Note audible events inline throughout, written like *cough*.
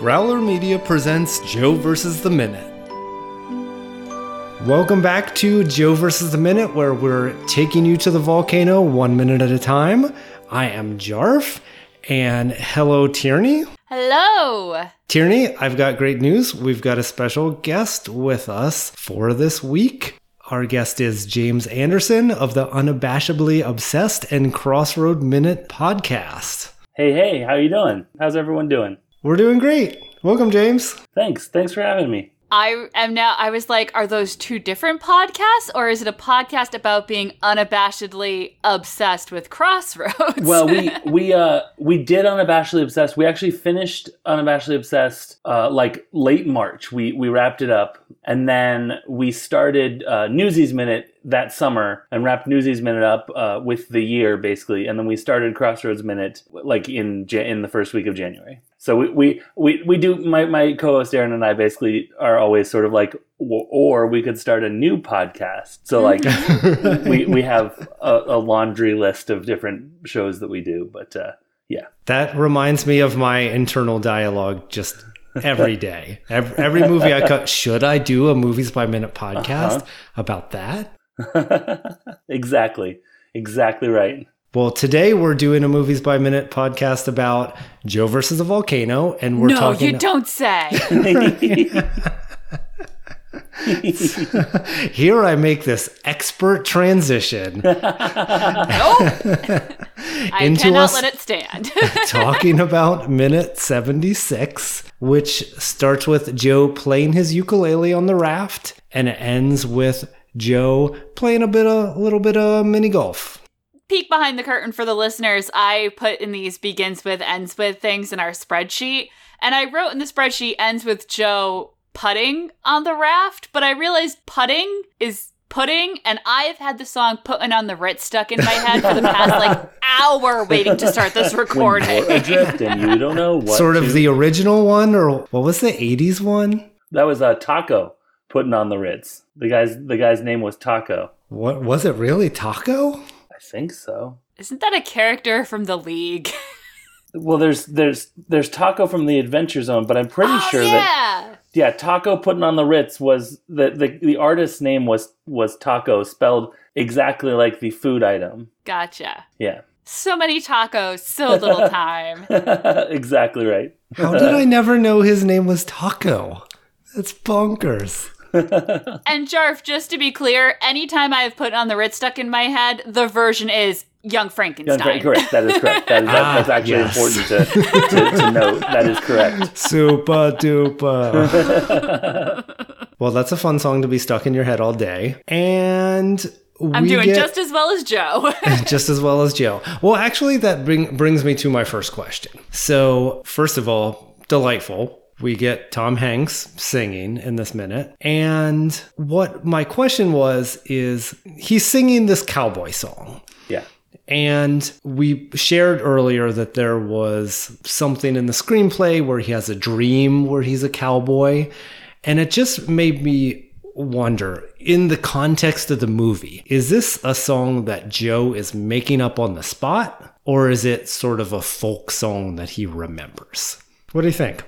Growler Media presents Joe versus the Minute. Welcome back to Joe versus the Minute, where we're taking you to the volcano one minute at a time. I am Jarf, and hello, Tierney. Hello. Tierney, I've got great news. We've got a special guest with us for this week. Our guest is James Anderson of the Unabashedly Obsessed and Crossroad Minute podcast. Hey, hey, how you doing? How's everyone doing? We're doing great. Welcome, James. Thanks. Thanks for having me. I am now, I was like, are those two different podcasts or is it a podcast about being unabashedly obsessed with Crossroads? Well, we *laughs* we uh we did unabashedly obsessed. We actually finished unabashedly obsessed uh like late March. We we wrapped it up and then we started uh, Newsies Minute that summer and wrapped Newsies Minute up uh, with the year basically, and then we started Crossroads Minute like in in the first week of January. So we we we, we do my my co-host Aaron and I basically are always sort of like or we could start a new podcast. So like *laughs* we we have a, a, laundry list of different shows that we do, but uh, yeah. That reminds me of my internal dialogue just every day. Every, every, movie I cut, should I do a movies by minute podcast uh-huh. about that? *laughs* exactly. Exactly right. Well, today we're doing a movies by minute podcast about Joe versus the volcano, and we're no, talking. No, you don't say. *laughs* Here I make this expert transition. *laughs* nope. I cannot let it stand. *laughs* talking about minute 76, which starts with Joe playing his ukulele on the raft, and it ends with Joe playing a bit of, a little bit of mini golf. Peek behind the curtain for the listeners. I put in these begins with, ends with things in our spreadsheet. And I wrote in the spreadsheet ends with Joe putting on the raft, but I realized putting is pudding, and I've had the song "Putting on the Ritz" stuck in my head for the past like *laughs* hour waiting to start this *laughs* recording. When adrift and you don't know what. Sort to... of the original one, or what was the '80s one? That was a uh, Taco putting on the Ritz. The guy's the guy's name was Taco. What was it really? Taco? I think so. Isn't that a character from the League? *laughs* well, there's there's there's Taco from the Adventure Zone, but I'm pretty oh, sure yeah. that yeah, Taco putting on the Ritz was the, the the artist's name was was Taco spelled exactly like the food item. Gotcha. Yeah. So many tacos, so little *laughs* time. *laughs* exactly right. How did I never know his name was Taco? That's bonkers. And Jarf, just to be clear, anytime I've put on the Ritz stuck in my head, the version is Young Frankenstein. Young Fra- correct. That is correct. That is, *laughs* ah, that's actually yes. important to, to, to, note. That is correct. Super duper. *laughs* well, that's a fun song to be stuck in your head all day. And I'm doing get, just as well as Joe. *laughs* just as well as Joe. Well, actually, that bring, brings me to my first question. So, first of all, delightful we get Tom Hanks singing in this minute. And what my question was is he's singing this cowboy song. Yeah. And we shared earlier that there was something in the screenplay where he has a dream where he's a cowboy. And it just made me wonder in the context of the movie, is this a song that Joe is making up on the spot? Or is it sort of a folk song that he remembers? What do you think?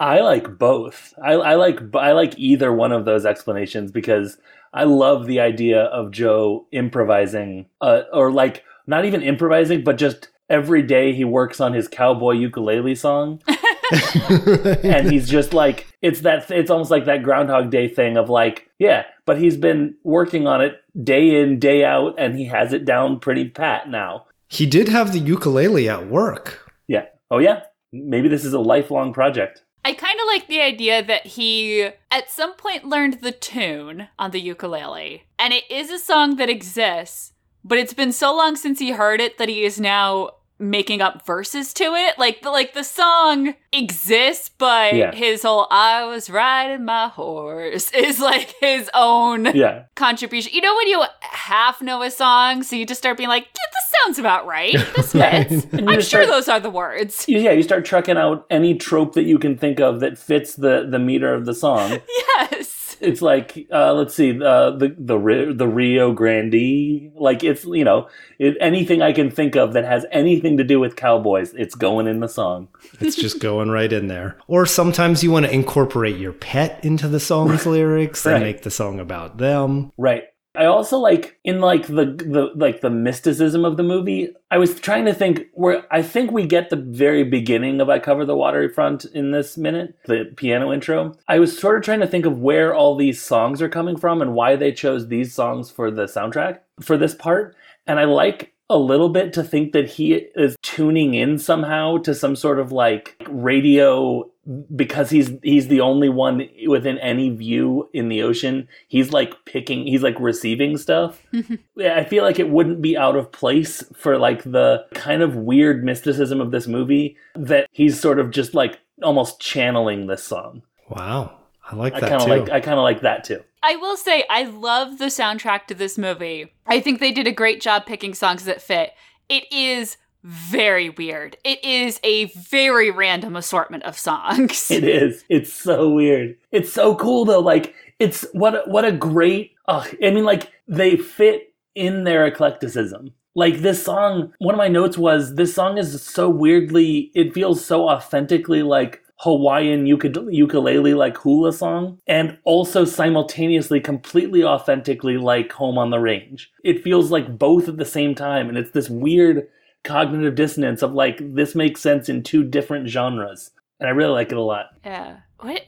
I like both. I, I, like I like either one of those explanations because I love the idea of Joe improvising, uh, or like not even improvising, but just every day he works on his cowboy ukulele song, *laughs* *laughs* and he's just like it's that it's almost like that Groundhog Day thing of like yeah, but he's been working on it day in day out, and he has it down pretty pat now. He did have the ukulele at work. Yeah. Oh yeah. Maybe this is a lifelong project. I kind of like the idea that he at some point learned the tune on the ukulele. And it is a song that exists, but it's been so long since he heard it that he is now making up verses to it. Like the like the song exists, but yeah. his whole "I was riding my horse" *laughs* is like his own yeah. contribution. You know when you half know a song, so you just start being like, "This sounds about right. *laughs* This fits." *laughs* I'm sure start, those are the words. Yeah, you start trucking out any trope that you can think of that fits the the meter of the song. *laughs* yes. it's like uh, let's see uh, the the the Rio Grande. Like it's you know it, anything I can think of that has anything to do with cowboys, it's going in the song. It's just going right in there. Or sometimes you want to incorporate your pet into the song's lyrics and make the song about them. Right. I also like in like the the like the mysticism of the movie. I was trying to think where I think we get the very beginning of "I Cover the Waterfront" in this minute, the piano intro. I was sort of trying to think of where all these songs are coming from and why they chose these songs for the soundtrack for this part. And I like a little bit to think that he is tuning in somehow to some sort of like radio because he's he's the only one within any view in the ocean. He's like picking, he's like receiving stuff. *laughs* Yeah, I feel like it wouldn't be out of place for like the kind of weird mysticism of this movie that he's sort of just like almost channeling this song. Wow. I like I that kind of too. like I kind of like that too. I will say I love the soundtrack to this movie. I think they did a great job picking songs that fit. It is very weird. It is a very random assortment of songs. It is. It's so weird. It's so cool though. Like it's what a, what a great. Oh, I mean, like they fit in their eclecticism. Like this song. One of my notes was this song is so weirdly. It feels so authentically like Hawaiian ukule- ukulele like hula song, and also simultaneously completely authentically like Home on the Range. It feels like both at the same time, and it's this weird cognitive dissonance of like this makes sense in two different genres and I really like it a lot. Yeah. What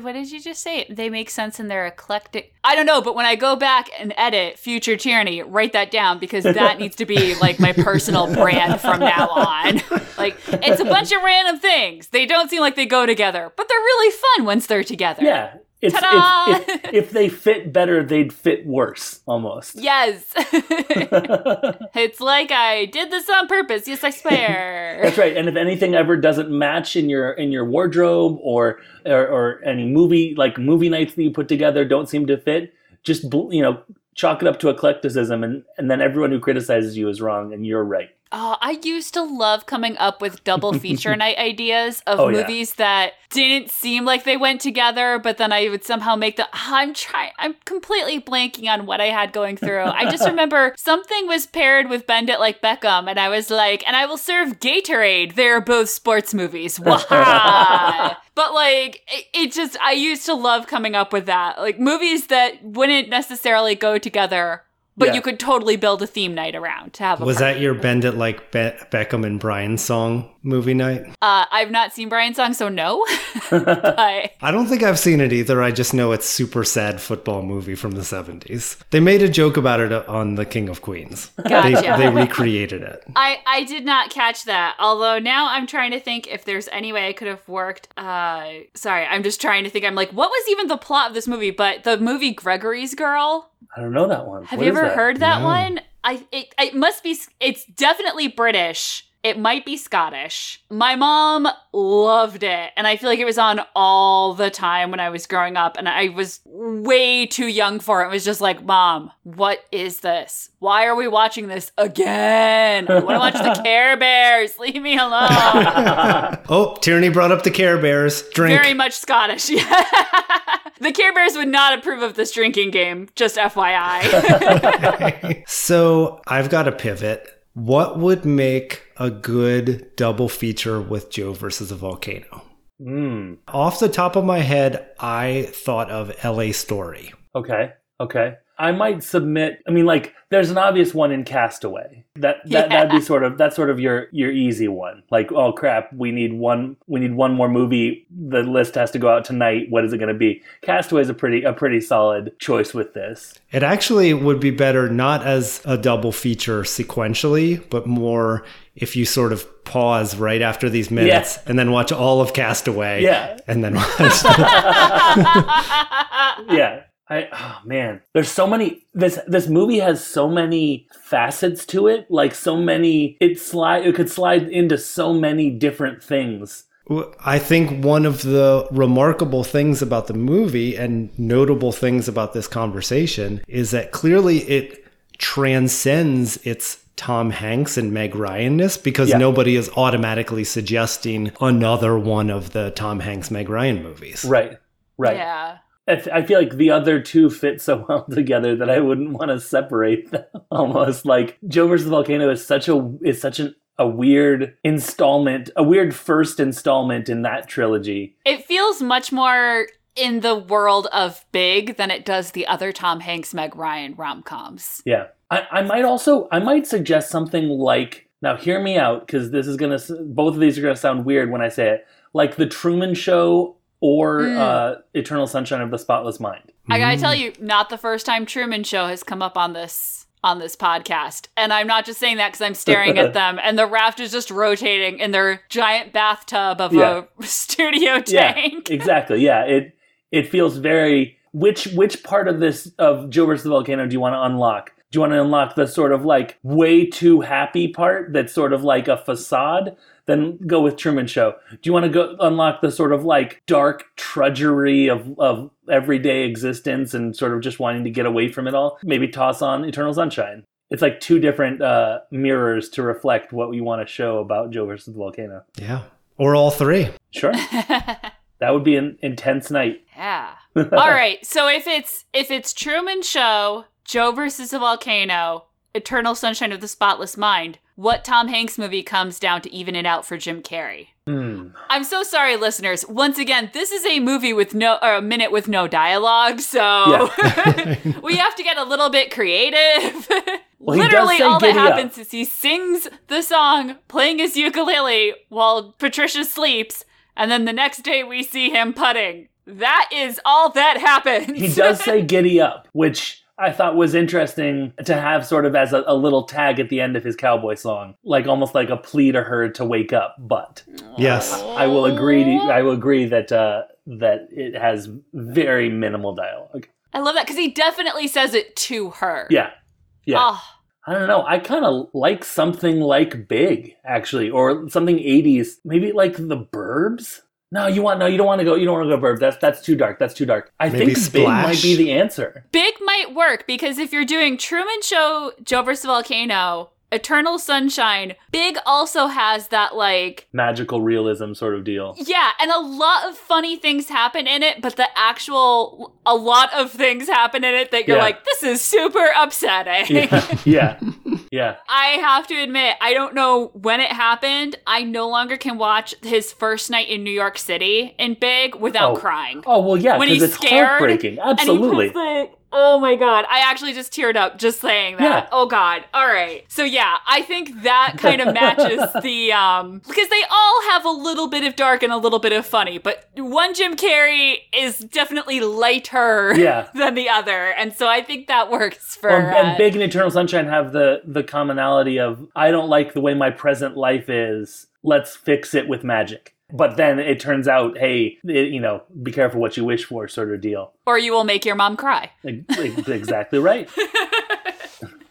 what did you just say? They make sense in their eclectic. I don't know, but when I go back and edit Future Tyranny, write that down because that needs to be like my personal *laughs* brand from now on. Like it's a bunch of random things. They don't seem like they go together, but they're really fun once they're together. Yeah, it's, it's if, if they fit better, they'd fit worse almost. Yes. *laughs* it's like I did this on purpose. Yes, I swear. *laughs* That's right. And if anything ever doesn't match in your in your wardrobe or or, or any movie like movie nights that you put together don't seem to fit, just you know chalk it up to eclecticism, and and then everyone who criticizes you is wrong, and you're right. Oh, I used to love coming up with double feature night *laughs* ideas of Oh, yeah. movies that didn't seem like they went together, but then I would somehow make the. I'm trying. I'm completely blanking on what I had going through. I just *laughs* remember something was paired with Bend It Like Beckham, and I was like, and I will serve Gatorade. They're both sports movies. *laughs* Wah! but like, it, it just. I used to love coming up with that, like movies that wouldn't necessarily go together. But Yeah. you could totally build a theme night around to have a Was party. that your Bend It Like Be- Beckham and Brian song movie night? Uh, I've not seen Brian's song, so no. *laughs* but I don't think I've seen it either. I just know it's super sad football movie from the 70s. They made a joke about it on The King of Queens. Gotcha. They, they recreated it. *laughs* I, I did not catch that. Although now I'm trying to think if there's any way I could have worked. Uh, sorry, I'm just trying to think. I'm like, what was even the plot of this movie? But the movie Gregory's Girl. I don't know that one. Have What you ever that? heard that No. one? I it, it must be. It's definitely British. It might be Scottish. My mom loved it, and I feel like it was on all the time when I was growing up, and I was way too young for it. It was just like, Mom, what is this? Why are we watching this again? I want to watch the Care Bears. Leave me alone. *laughs* Oh, Tierney brought up the Care Bears. Drink. Very much Scottish. *laughs* the Care Bears would not approve of this drinking game. Just FYI. *laughs* so I've got a pivot. What would make a good double feature with Joe versus a volcano? Mm, Off the top of my head, I thought of LA Story. okay. Okay. I might submit. I mean, like, there's an obvious one in Castaway. That that that'd be sort of that's sort of your your easy one. Like, oh crap, we need one we need one more movie. The list has to go out tonight. What is it going to be? Castaway is a pretty a pretty solid choice with this. It actually would be better not as a double feature sequentially, but more if you sort of pause right after these minutes and then watch all of Castaway. Yeah. And then watch. *laughs* *laughs* yeah. I oh man, there's so many. This this movie has so many facets to it. Like so many, it slide. It could slide into so many different things. I think one of the remarkable things about the movie and notable things about this conversation is that clearly it transcends its Tom Hanks and Meg Ryanness because Yeah. nobody is automatically suggesting another one of the Tom Hanks Meg Ryan movies. Right. Right. yeah. I, th- I feel like the other two fit so *laughs* well together that I wouldn't want to separate them. *laughs* Almost like Joe versus the Volcano is such a is such an a weird installment, a weird first installment in that trilogy. It feels much more in the world of Big than it does the other Tom Hanks, Meg Ryan rom coms. Yeah. I, I might also I might suggest something like now hear me out because this is gonna both of these are gonna sound weird when I say it like the Truman Show or Mm. uh, Eternal Sunshine of the Spotless Mind. I gotta tell you, not the first time Truman Show has come up on this on this podcast, and I'm not just saying that because I'm staring at *laughs* them, and the raft is just rotating in their giant bathtub of Yeah. a *laughs* studio Yeah, tank. *laughs* exactly. Yeah, it it feels very. Which which part of this of Joe versus the Volcano do you want to unlock? Do you want to unlock the sort of like way too happy part that's sort of like a facade? Then go with Truman Show. Do you want to go unlock the sort of like dark trudgery of of everyday existence and sort of just wanting to get away from it all? Maybe toss on Eternal Sunshine. It's like two different uh, mirrors to reflect what we want to show about Joe versus the Volcano. Yeah. Or all three. Sure, *laughs* that would be an intense night. yeah. *laughs* All right. So if it's if it's Truman Show, Joe versus the volcano, Eternal Sunshine of the Spotless Mind, what Tom Hanks movie comes down to even it out for Jim Carrey? Hmm. I'm so sorry, listeners. Once again, this is a movie with no or a minute with no dialogue, so *laughs* we have to get a little bit creative. *laughs* Well, Literally, all that giddy up. happens is he sings the song, playing his ukulele while Patricia sleeps, and then the next day we see him putting. That is all that happens. He does say *laughs* giddy up, which I thought was interesting to have sort of as a, a little tag at the end of his cowboy song, like almost like a plea to her to wake up. But Yes. I will agree. To, I will agree that uh, that it has very minimal dialogue. I love that because he definitely says it to her. Yeah, yeah. Oh, I don't know. I kind of like something like Big, actually, or something '80s. Maybe like The Burbs. No, you want no. You don't want to go. You don't want to go Burbs. That's that's too dark. That's too dark. I Maybe think Big might be the answer. Big might work because if you're doing Truman Show, Joe vs. Volcano, Eternal Sunshine, Big also has that like Magical realism sort of deal. yeah, and a lot of funny things happen in it, but the actual a lot of things happen in it that you're Yeah. like, this is super upsetting. Yeah, *laughs* yeah, yeah. I have to admit, I don't know when it happened. I no longer can watch his first night in New York City in Big without Oh. crying. Oh well, yeah, When he's it's scared, heartbreaking. Absolutely. He puts like, oh my god, I actually just teared up just saying that. Yeah. Oh god. All right. So yeah, I think that kind of matches *laughs* the um because they all have a little bit of dark and a little bit of funny, but one Jim Carrey is definitely lighter Yeah. *laughs* than the other, and so I think that works for. Well, uh, and Big and Eternal Sunshine have the the commonality of I don't like the way my present life is. Let's fix it with magic. But then it turns out, hey, it, you know, be careful what you wish for, sort of deal. or you will make your mom cry. Ex- ex- exactly right. *laughs*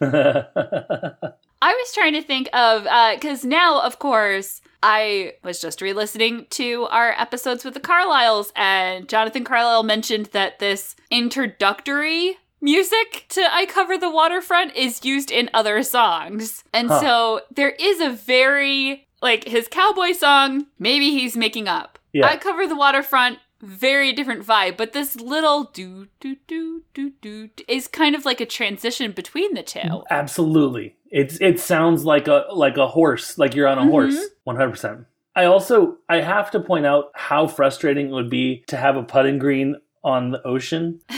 *laughs* I was trying to think of uh, because now, of course, I was just re-listening to our episodes with the Carlyles, and Jonathan Carlyle mentioned that this introductory music to "I Cover the Waterfront" is used in other songs, and Huh. so there is a very like his cowboy song. Maybe he's making up. Yeah. I cover the waterfront. Very different vibe, but this little do do do do do is kind of like a transition between the two. Absolutely. It's it sounds like a like a horse, like you're on a Mhm. horse. One hundred percent. I also I have to point out how frustrating it would be to have a putting green on the ocean. *laughs*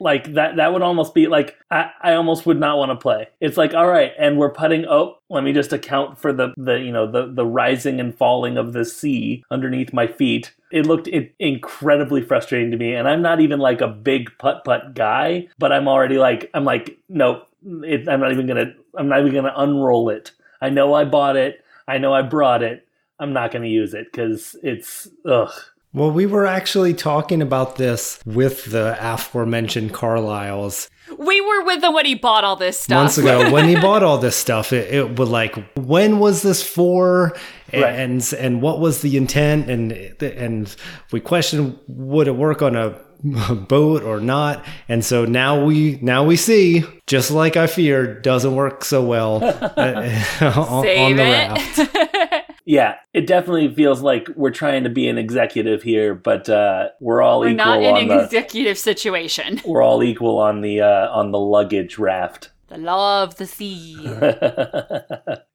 like that that would almost be like I, I almost would not want to play. It's like, all right, and we're putting oh, let me just account for the the you know the the rising and falling of the sea underneath my feet. It looked it, incredibly frustrating to me, and I'm not even like a big putt putt guy, but I'm already like I'm like nope, it, I'm not even gonna I'm not even gonna unroll it. I know I bought it. I know I brought it. I'm not gonna use it because it's ugh. Well, we were actually talking about this with the aforementioned Carlyles We were with him when he bought all this stuff. months ago when he *laughs* bought all this stuff. It, it was like, when was this for? Right. And and what was the intent? And and we questioned would it work on a *laughs* boat or not? And so now we now we see, just like I feared, doesn't work so well uh, *laughs* on, on the it. raft. Yeah, it definitely feels like we're trying to be an executive here, but uh, we're all We're equal not in on an the executive situation. *laughs* we're all equal on the uh, on the luggage raft. The law of the sea.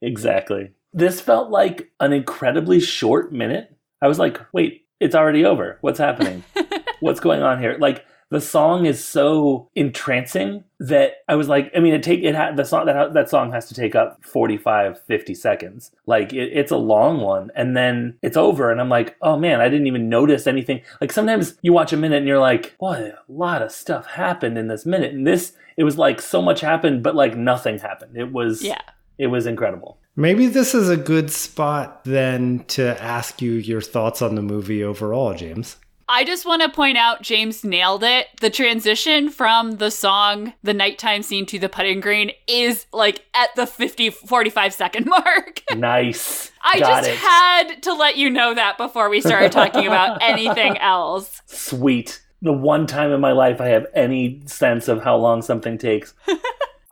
*laughs* exactly. This felt like an incredibly short minute. I was like, wait, it's already over. What's happening? *laughs* What's going on here? Like the song is so entrancing that I was like, I mean, it take it had the song that that song has to take up 45 50 seconds. Like it, it's a long one and then it's over and I'm like, "Oh man, I didn't even notice anything." Like sometimes you watch a minute and you're like, "Boy, a lot of stuff happened in this minute." And this it was like so much happened but like nothing happened. It was yeah. it was incredible. Maybe this is a good spot then to ask you your thoughts on the movie overall, James. I just want to point out James nailed it. The transition from the song, the nighttime scene to the putting green is like at the 50, 45 second *laughs* mark. Nice. I Got just it. had to let you know that before we started talking about *laughs* anything else. Sweet. The one time in my life I have any sense of how long something takes. *laughs*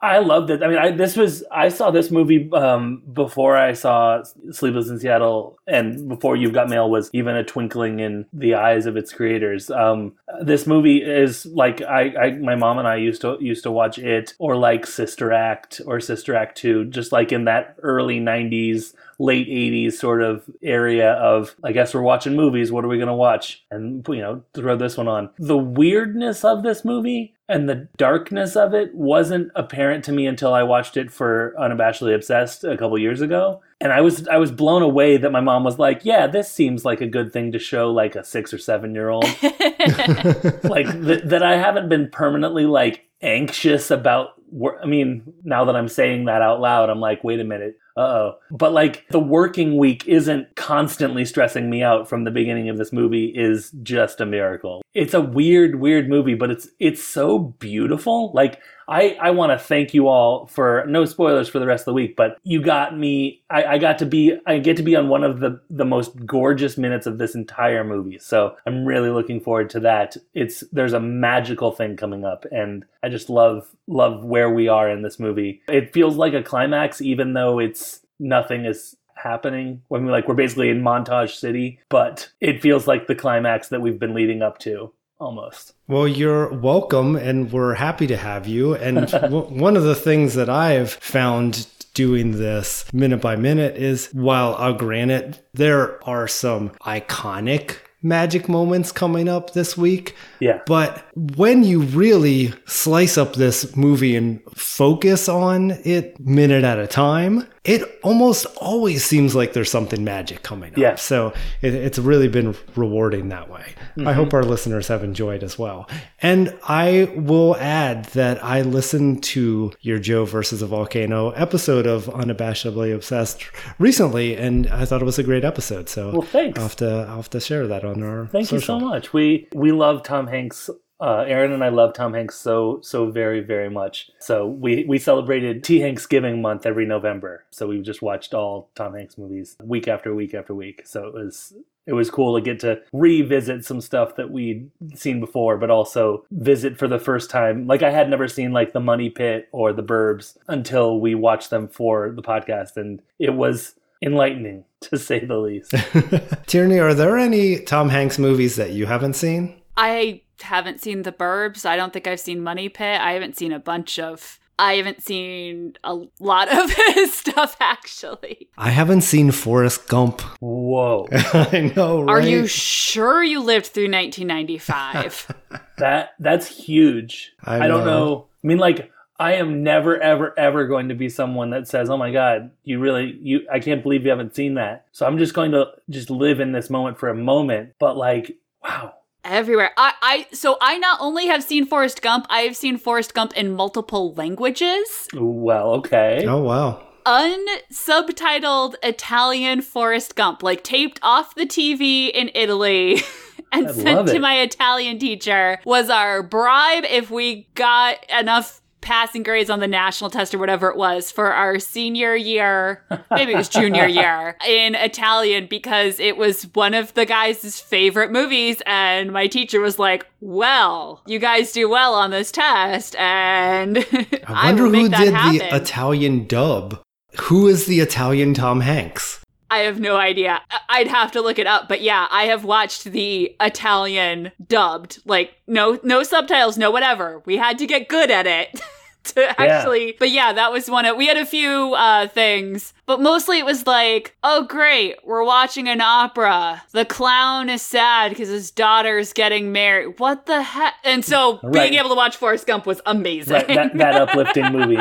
I loved it. I mean, I, this was I saw this movie um, before I saw Sleepless in Seattle, and before You've Got Mail was even a twinkling in the eyes of its creators. Um, this movie is like I, I, my mom and I used to used to watch it, or like Sister Act or Sister Act Two, just like in that early '90s late 80s sort of area of i guess we're watching movies what are we going to watch? And you know throw this one on. The weirdness of this movie and the darkness of it wasn't apparent to me until i watched it for unabashedly obsessed a couple years ago. And i was i was blown away that my mom was like yeah this seems like a good thing to show like a six or seven year old. *laughs* *laughs* Like th- that i haven't been permanently like anxious about wor- i mean now that i'm saying that out loud i'm like wait a minute uh-oh but like the working week isn't constantly stressing me out from the beginning of this movie is just a miracle it's a weird weird movie but it's it's so beautiful like I, I want to thank you all for no spoilers for the rest of the week, but you got me. I, I got to be I get to be on one of the the most gorgeous minutes of this entire movie. So I'm really looking forward to that. It's there's a magical thing coming up, and I just love love where we are in this movie. It feels like a climax, even though it's nothing is happening when we like we're basically in montage city but it feels like the climax that we've been leading up to almost Well, you're welcome, and we're happy to have you. And *laughs* w- one of the things that I've found doing this minute by minute is while I'll grant it, there are some iconic magic moments coming up this week. yeah But when you really slice up this movie and focus on it minute at a time, it almost always seems like there's something magic coming up. Yeah. So it, it's really been rewarding that way. I hope mm-hmm. our listeners have enjoyed as well. And I will add that I listened to your Joe versus a volcano episode of Unabashedly Obsessed recently, and I thought it was a great episode. So Well, thanks. I'll have to, I'll have to share that on our Thank you so much. We we love Tom Hanks. Uh, Aaron and I love Tom Hanks so so very very much. So we we celebrated T Hanksgiving month every November. So we just watched all Tom Hanks movies week after week after week. So it was it was cool to get to revisit some stuff that we'd seen before, but also visit for the first time. Like I had never seen like The Money Pit or The Burbs until we watched them for the podcast, and it was enlightening *laughs* to say the least. *laughs* Tierney, are there any Tom Hanks movies that you haven't seen? I haven't seen The Burbs. I don't think I've seen Money Pit. I haven't seen a bunch of. I haven't seen a lot of *laughs* his stuff actually. I haven't seen Forrest Gump. Whoa. *laughs* I know, right? Are you sure you lived through 1995? *laughs* That that's huge. I I, don't know. know. I mean, like, I am never, ever, ever going to be someone that says, "Oh my God, you really, you, I can't believe you haven't seen that." So I'm just going to just live in this moment for a moment. But like, wow, Everywhere. I, I so I not only have seen Forrest Gump, I have seen Forrest Gump in multiple languages. well, okay, Oh, wow. unsubtitled Italian Forrest Gump, like taped off the TV in Italy *laughs* and I sent to it. my Italian teacher, was our bribe if we got enough passing grades on the national test or whatever it was for our senior year, maybe it was junior *laughs* year in Italian because it was one of the guys' favorite movies. And my teacher was like, Well, you guys do well on this test. And I *laughs* I wonder make who did happen. the Italian dub. Who is the Italian Tom Hanks? I have no idea. I'd have to look it up, but yeah, I have watched the Italian dubbed, like no no subtitles, no whatever. We had to get good at it. *laughs* *laughs* to actually but yeah that was one of we had a few uh things but mostly it was like oh great we're watching an opera the clown is sad because his daughter's getting married what the heck and so *laughs* Right. being able to watch forrest gump was amazing Right, that, that *laughs* uplifting movie.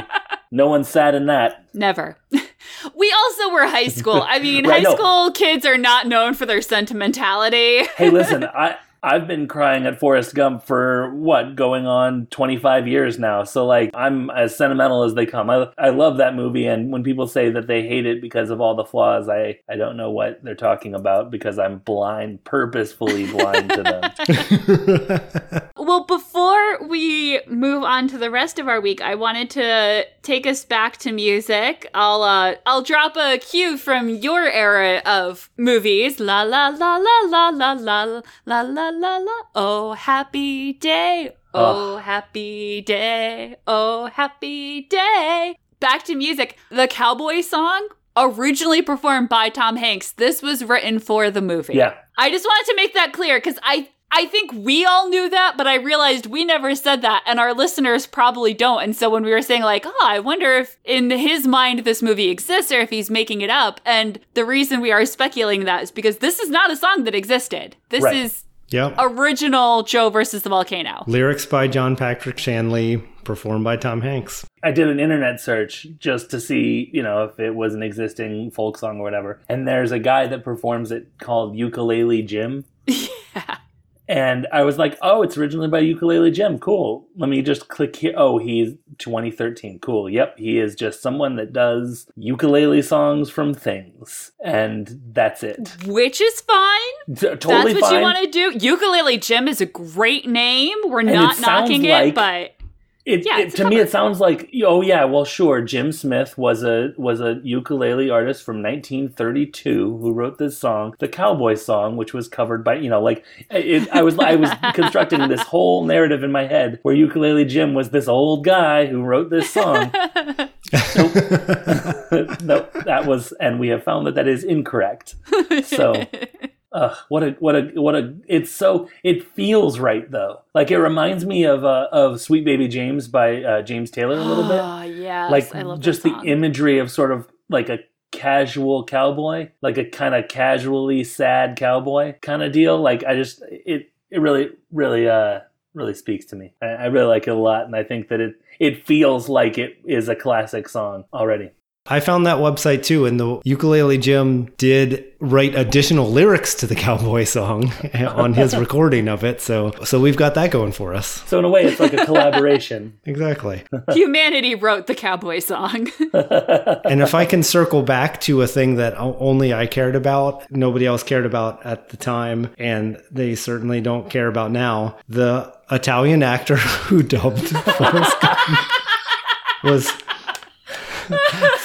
No one's sad in that. Never. we also were high school. I mean, Right, high no. school kids are not known for their sentimentality. Hey, listen, I I've been crying at Forrest Gump for what going on 25 years now. So like I'm as sentimental as they come. I I love that movie and when people say that they hate it because of all the flaws, I I don't know what they're talking about because I'm blind, purposefully blind to them. *laughs* Well, before we move on to the rest of our week, I wanted to take us back to music. I'll uh, I'll drop a cue from your era of movies. La la la la la la la la la la la. Oh, happy day. Oh, happy day. Oh, happy day. Back to music. The cowboy song originally performed by Tom Hanks. This was written for the movie. Yeah. I just wanted to make that clear because I I think we all knew that, but I realized we never said that, and our listeners probably don't. And so when we were saying like, "Oh, I wonder if in his mind this movie exists or if he's making it up," and the reason we are speculating that is because this is not a song that existed. This Right. is yep. original Joe versus the volcano. Lyrics by John Patrick Shanley, performed by Tom Hanks. I did an internet search just to see, you know, if it was an existing folk song or whatever. And there's a guy that performs it called Ukulele Jim. *laughs* Yeah. And I was like, oh, it's originally by Ukulele Jim. Cool. Let me just click here. Oh, he's 2013. Cool. Yep. He is just someone that does ukulele songs from things. And that's it. Which is fine. T- totally That's what fine. you want to do. Ukulele Jim is a great name. We're it not sounds knocking like- it, but It, Yeah, it- to me, it sounds like oh yeah, well sure. Jim Smith was a was a ukulele artist from 1932 who wrote this song, the Cowboy Song, which was covered by you know like it, I was I was *laughs* constructing this whole narrative in my head where ukulele Jim was this old guy who wrote this song. *laughs* no, *laughs* that was, and we have found that that is incorrect. So. Uh, what a what a what a it's so it feels right though. Like it reminds me of uh, of Sweet Baby James by uh, James Taylor a little bit. Oh, yes. like I love just the imagery of sort of like a casual cowboy like a kind of casually sad cowboy kind of deal. Like I just it it really really uh really speaks to me. I, I really like it a lot and I think that it it feels like it is a classic song already I found that website too, and the ukulele Jim did write additional lyrics to the cowboy song *laughs* on his recording of it. So, so we've got that going for us. so in a way it's like a collaboration *laughs* Exactly. *laughs* Humanity wrote the cowboy song. and if I can circle back to a thing that only I cared about, nobody else cared about at the time, and they certainly don't care about now, the Italian actor who dubbed Forrest Gump was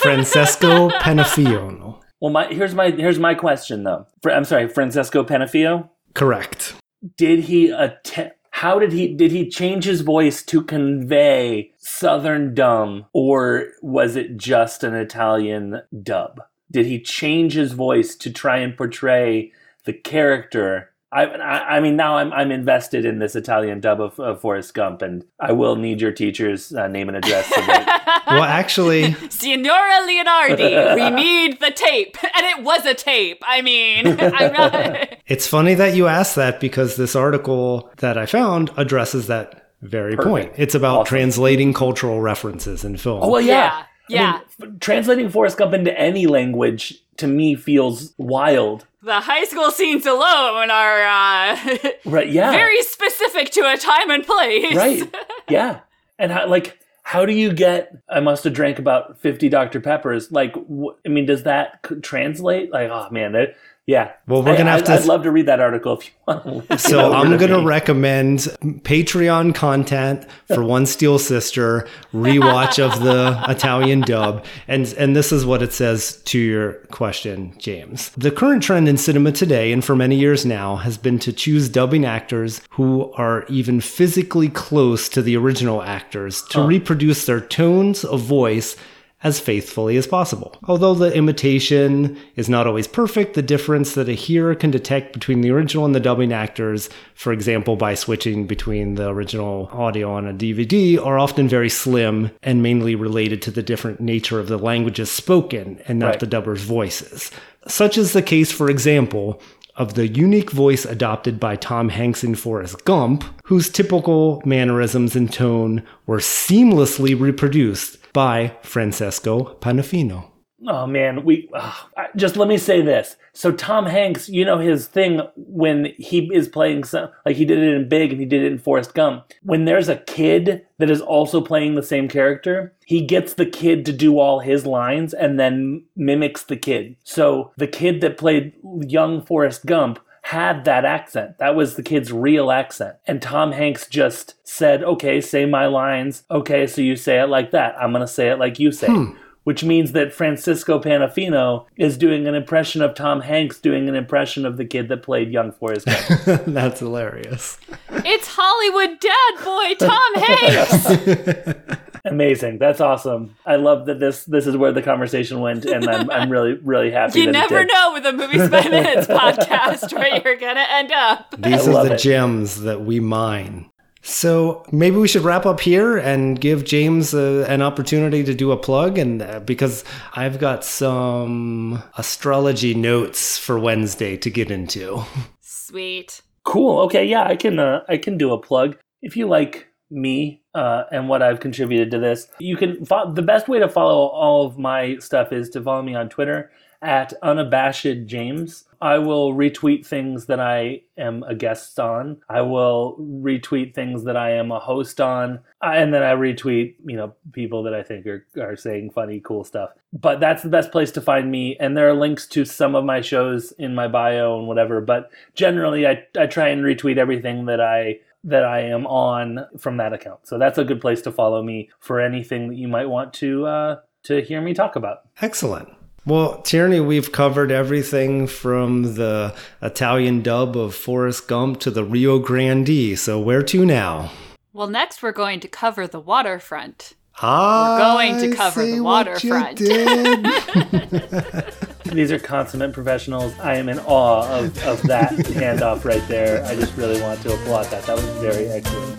Francesco Penafiano. well my here's my here's my question though I'm sorry Francesco Penafio Correct. did he attempt how did he did he change his voice to convey southern dumb or was it just an italian dub did he change his voice to try and portray the character I, I, I mean, now I'm, I'm invested in this Italian dub of, of Forrest Gump, and I will need your teacher's uh, name and address. To. Well, actually, *laughs* Signora Leonardi, *laughs* we need the tape. And it was a tape. I mean, *laughs* I'm not. it's funny that you asked that because this article that I found addresses that very point. It's about Awesome. translating cultural references in film. oh, well, yeah. Yeah. I mean, translating Forrest Gump into any language to me feels wild. The high school scenes alone are uh, Right? Yeah. very specific to a time and place. right yeah and how like how do you get i must have drank about 50 dr peppers like wh- i mean does that translate? Like oh man that yeah. Well, we're I- gonna have to- I'd love to read that article if you want to So I'm going to recommend Patreon content for One Steel Sister, rewatch of the *laughs* Italian dub, and and this is what it says to your question, James. The current trend in cinema today and for many years now has been to choose dubbing actors who are even physically close to the original actors to reproduce their tones of voice as faithfully as possible. Although the imitation is not always perfect, the difference that a hearer can detect between the original and the dubbing actors, for example, by switching between the original audio on a DVD, are often very slim and mainly related to the different nature of the languages spoken and not Right. the dubbers' voices. Such is the case, for example, of the unique voice adopted by Tom Hanks in Forrest Gump, whose typical mannerisms and tone were seamlessly reproduced by Francesco Pannofino. Oh man, we ugh. I- just let me say this. So Tom Hanks, you know his thing when he is playing some like he did it in Big and he did it in Forrest Gump. When there's a kid that is also playing the same character, he gets the kid to do all his lines and then mimics the kid. So the kid that played young Forrest Gump had that accent. That was the kid's real accent. And Tom Hanks just said, "Okay, say my lines. Okay, so you say it like that. I'm going to say it like you say." it." Hmm. which means that Francisco Pannofino is doing an impression of Tom Hanks doing an impression of the kid that played young Forrest Gump. *laughs* That's hilarious. It's Hollywood dad boy Tom *laughs* Hanks. *laughs* Amazing. That's awesome. I love that this this is where the conversation went and I'm, I'm really really happy you that never it did. know with a Movies by Minutes podcast where you're gonna end up. These I are the it. gems that we mine. So maybe we should wrap up here and give James uh, an opportunity to do a plug, and uh, because I've got some astrology notes for Wednesday to get into. *laughs* Sweet. Cool. Okay, yeah, I can uh, I can do a plug. If you like me uh, and what I've contributed to this, you can fo- the best way to follow all of my stuff is to follow me on Twitter at unabashed James. I will retweet things that I am a guest on. I will retweet things that I am a host on, and then I retweet you know people that I think are are saying funny, cool stuff. But that's the best place to find me, and there are links to some of my shows in my bio and whatever. But generally, I I try and retweet everything that I that I am on from that account. So that's a good place to follow me for anything that you might want to uh, to hear me talk about. Excellent. Well, Tierney, we've covered everything from the Italian dub of Forrest Gump to the Rio Grande. So where to now? Well, next we're going to cover the waterfront. I we're going to cover the see what you waterfront. *laughs* *laughs* did. These are consummate professionals. I am in awe of, of that *laughs* handoff right there. I just really want to applaud that. That was very excellent.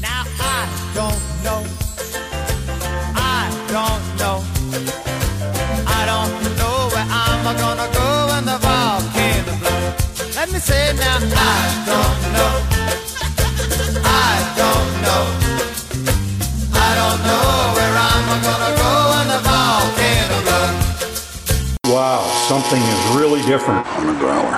Now I don't know. I don't know. I don't know where I'm gonna go when the volcano blows. Let me say now. I don't know. Wow, something is really different. on the growler.